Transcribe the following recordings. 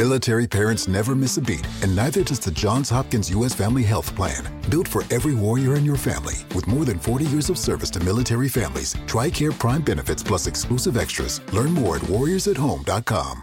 Military parents never miss a beat, and neither does the Johns Hopkins U.S. Family Health Plan. Built for every warrior in your family, with more than 40 years of service to military families, TRICARE Prime benefits plus exclusive extras. Learn more at warriorsathome.com.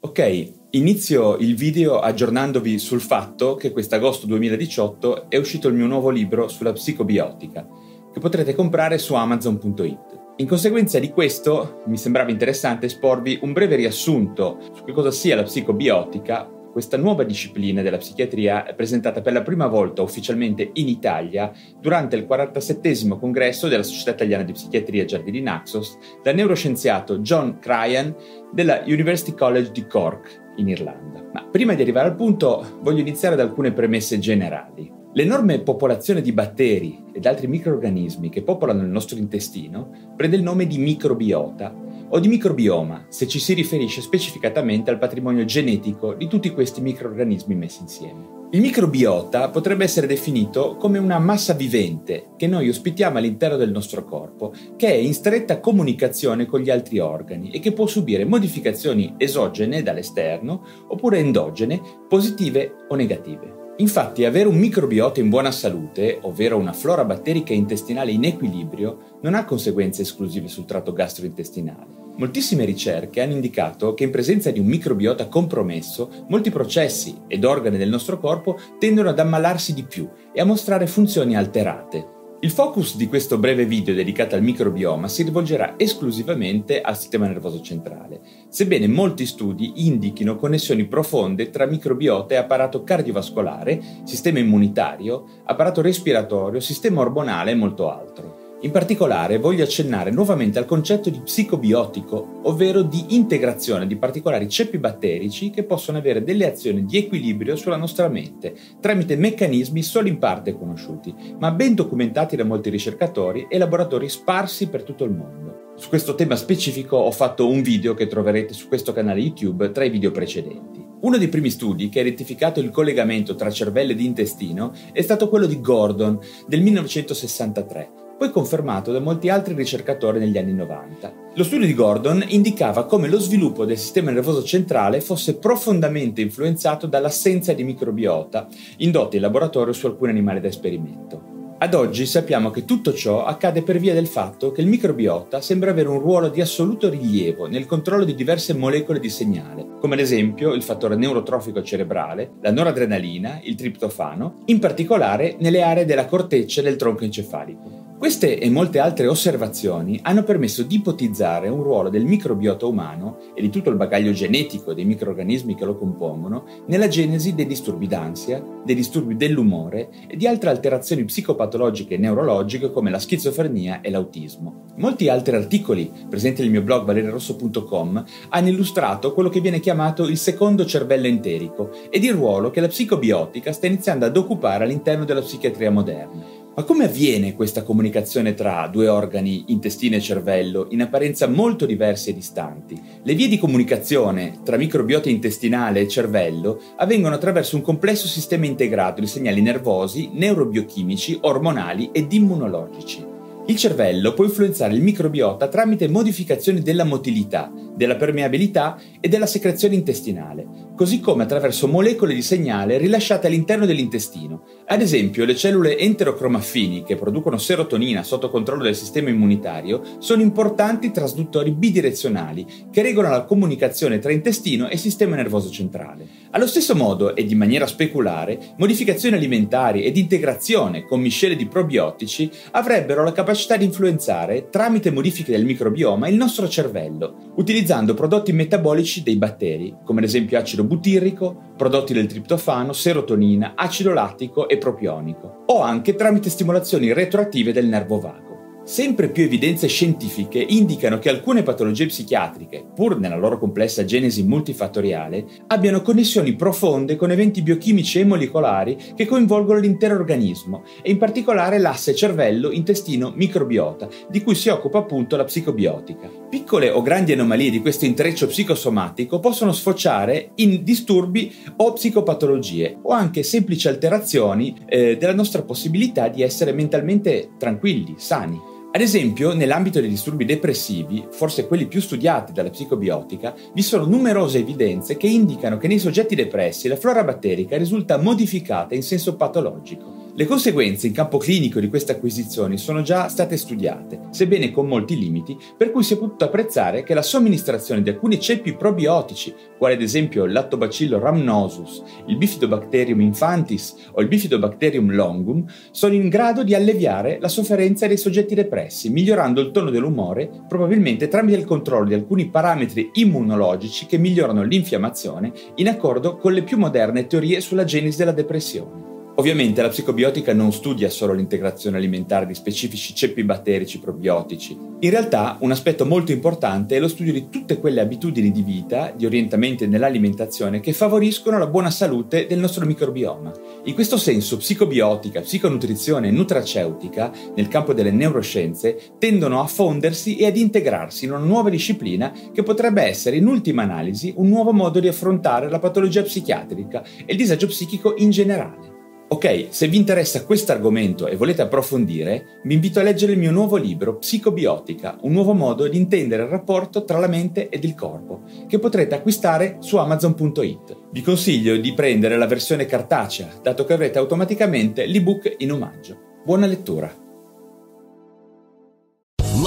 Ok, inizio il video aggiornandovi sul fatto che quest'agosto 2018 è uscito il mio nuovo libro sulla psicobiotica, che potrete comprare su amazon.it. In conseguenza di questo mi sembrava interessante esporvi un breve riassunto su che cosa sia la psicobiotica, questa nuova disciplina della psichiatria è presentata per la prima volta ufficialmente in Italia durante il 47 congresso della Società Italiana di Psichiatria Giardini Naxos dal neuroscienziato John Cryan della University College di Cork in Irlanda. Ma prima di arrivare al punto voglio iniziare da alcune premesse generali. L'enorme popolazione di batteri ed altri microorganismi che popolano il nostro intestino prende il nome di microbiota o di microbioma se ci si riferisce specificatamente al patrimonio genetico di tutti questi microorganismi messi insieme. Il microbiota potrebbe essere definito come una massa vivente che noi ospitiamo all'interno del nostro corpo, che è in stretta comunicazione con gli altri organi e che può subire modificazioni esogene dall'esterno oppure endogene, positive o negative. Infatti avere un microbiota in buona salute, ovvero una flora batterica intestinale in equilibrio, non ha conseguenze esclusive sul tratto gastrointestinale. Moltissime ricerche hanno indicato che in presenza di un microbiota compromesso, molti processi ed organi del nostro corpo tendono ad ammalarsi di più e a mostrare funzioni alterate. Il focus di questo breve video dedicato al microbioma si rivolgerà esclusivamente al sistema nervoso centrale, sebbene molti studi indichino connessioni profonde tra microbiota e apparato cardiovascolare, sistema immunitario, apparato respiratorio, sistema ormonale e molto altro. In particolare voglio accennare nuovamente al concetto di psicobiotico, ovvero di integrazione di particolari ceppi batterici che possono avere delle azioni di equilibrio sulla nostra mente, tramite meccanismi solo in parte conosciuti, ma ben documentati da molti ricercatori e laboratori sparsi per tutto il mondo. Su questo tema specifico ho fatto un video che troverete su questo canale YouTube tra i video precedenti. Uno dei primi studi che ha identificato il collegamento tra cervello ed intestino è stato quello di Gordon del 1963 poi confermato da molti altri ricercatori negli anni 90. Lo studio di Gordon indicava come lo sviluppo del sistema nervoso centrale fosse profondamente influenzato dall'assenza di microbiota indotta in laboratorio su alcuni animali da esperimento. Ad oggi sappiamo che tutto ciò accade per via del fatto che il microbiota sembra avere un ruolo di assoluto rilievo nel controllo di diverse molecole di segnale, come ad esempio il fattore neurotrofico cerebrale, la noradrenalina, il triptofano, in particolare nelle aree della corteccia del tronco encefalico. Queste e molte altre osservazioni hanno permesso di ipotizzare un ruolo del microbiota umano e di tutto il bagaglio genetico dei microorganismi che lo compongono nella genesi dei disturbi d'ansia, dei disturbi dell'umore e di altre alterazioni psicopatologiche e neurologiche come la schizofrenia e l'autismo. Molti altri articoli presenti nel mio blog valererosso.com hanno illustrato quello che viene chiamato il secondo cervello enterico ed il ruolo che la psicobiotica sta iniziando ad occupare all'interno della psichiatria moderna. Ma come avviene questa comunicazione tra due organi, intestino e cervello, in apparenza molto diversi e distanti? Le vie di comunicazione tra microbiota intestinale e cervello avvengono attraverso un complesso sistema integrato di segnali nervosi, neurobiochimici, ormonali ed immunologici. Il cervello può influenzare il microbiota tramite modificazioni della motilità, della permeabilità e della secrezione intestinale, così come attraverso molecole di segnale rilasciate all'interno dell'intestino. Ad esempio, le cellule enterocromaffini, che producono serotonina sotto controllo del sistema immunitario, sono importanti trasduttori bidirezionali che regolano la comunicazione tra intestino e sistema nervoso centrale. Allo stesso modo, e di maniera speculare, modificazioni alimentari ed integrazione con miscele di probiotici avrebbero la capacità di influenzare, tramite modifiche del microbioma, il nostro cervello, utilizzando prodotti metabolici dei batteri, come ad esempio acido butirrico, prodotti del triptofano, serotonina, acido lattico e propionico, o anche tramite stimolazioni retroattive del nervo vago. Sempre più evidenze scientifiche indicano che alcune patologie psichiatriche, pur nella loro complessa genesi multifattoriale, abbiano connessioni profonde con eventi biochimici e molecolari che coinvolgono l'intero organismo e in particolare l'asse cervello-intestino-microbiota, di cui si occupa appunto la psicobiotica. Piccole o grandi anomalie di questo intreccio psicosomatico possono sfociare in disturbi o psicopatologie o anche semplici alterazioni eh, della nostra possibilità di essere mentalmente tranquilli, sani. Ad esempio, nell'ambito dei disturbi depressivi, forse quelli più studiati dalla psicobiotica, vi sono numerose evidenze che indicano che nei soggetti depressi la flora batterica risulta modificata in senso patologico. Le conseguenze in campo clinico di queste acquisizioni sono già state studiate, sebbene con molti limiti, per cui si è potuto apprezzare che la somministrazione di alcuni ceppi probiotici, quali ad esempio il lattobacillo rhamnosus, il bifidobacterium infantis o il bifidobacterium longum, sono in grado di alleviare la sofferenza dei soggetti depressi, migliorando il tono dell'umore, probabilmente tramite il controllo di alcuni parametri immunologici che migliorano l'infiammazione, in accordo con le più moderne teorie sulla genesi della depressione. Ovviamente la psicobiotica non studia solo l'integrazione alimentare di specifici ceppi batterici probiotici. In realtà un aspetto molto importante è lo studio di tutte quelle abitudini di vita, di orientamenti nell'alimentazione che favoriscono la buona salute del nostro microbioma. In questo senso psicobiotica, psiconutrizione e nutraceutica, nel campo delle neuroscienze, tendono a fondersi e ad integrarsi in una nuova disciplina che potrebbe essere in ultima analisi un nuovo modo di affrontare la patologia psichiatrica e il disagio psichico in generale. Ok, se vi interessa questo argomento e volete approfondire, vi invito a leggere il mio nuovo libro Psicobiotica, un nuovo modo di intendere il rapporto tra la mente ed il corpo, che potrete acquistare su amazon.it. Vi consiglio di prendere la versione cartacea, dato che avrete automaticamente l'ebook in omaggio. Buona lettura!